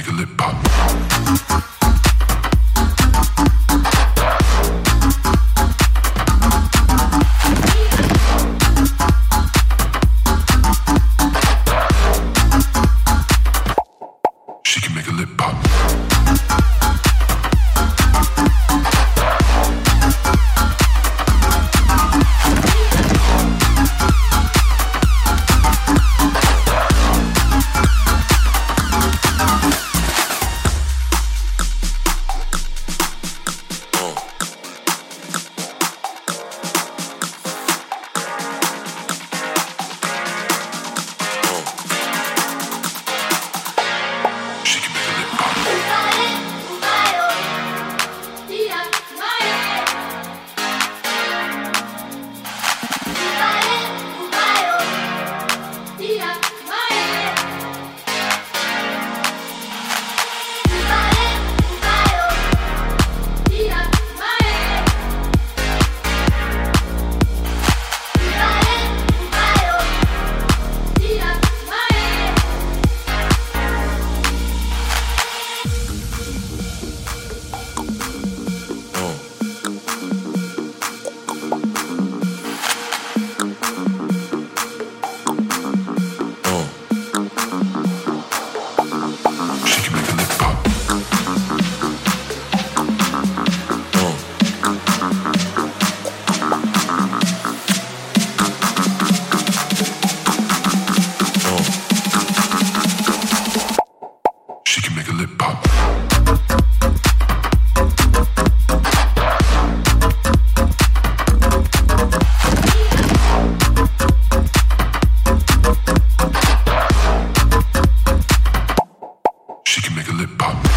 make a lip pop. Make a lip pop.